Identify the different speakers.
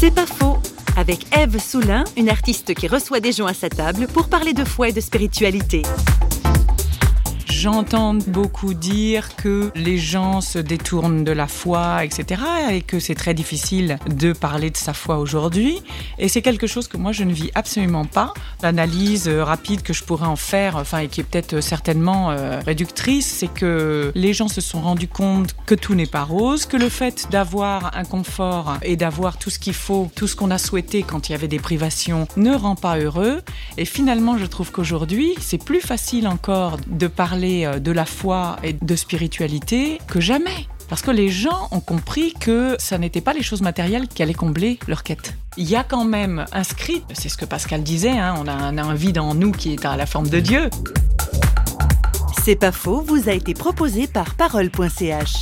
Speaker 1: C'est pas faux. Avec Eve Soulin, une artiste qui reçoit des gens à sa table pour parler de foi et de spiritualité.
Speaker 2: J'entends beaucoup dire que les gens se détournent de la foi, etc. et que c'est très difficile de parler de sa foi aujourd'hui. Et c'est quelque chose que moi je ne vis absolument pas. L'analyse euh, rapide que je pourrais en faire, enfin, et qui est peut-être euh, certainement euh, réductrice, c'est que les gens se sont rendus compte que tout n'est pas rose, que le fait d'avoir un confort et d'avoir tout ce qu'il faut, tout ce qu'on a souhaité quand il y avait des privations, ne rend pas heureux. Et finalement, je trouve qu'aujourd'hui, c'est plus facile encore de parler euh, de la foi et de spiritualité que jamais. Parce que les gens ont compris que ça n'était pas les choses matérielles qui allaient combler leur quête. Il y a quand même inscrit, c'est ce que Pascal disait, hein, on, a un, un vide en nous qui est à la forme de Dieu.
Speaker 1: C'est pas faux, vous a été proposé par parole.ch.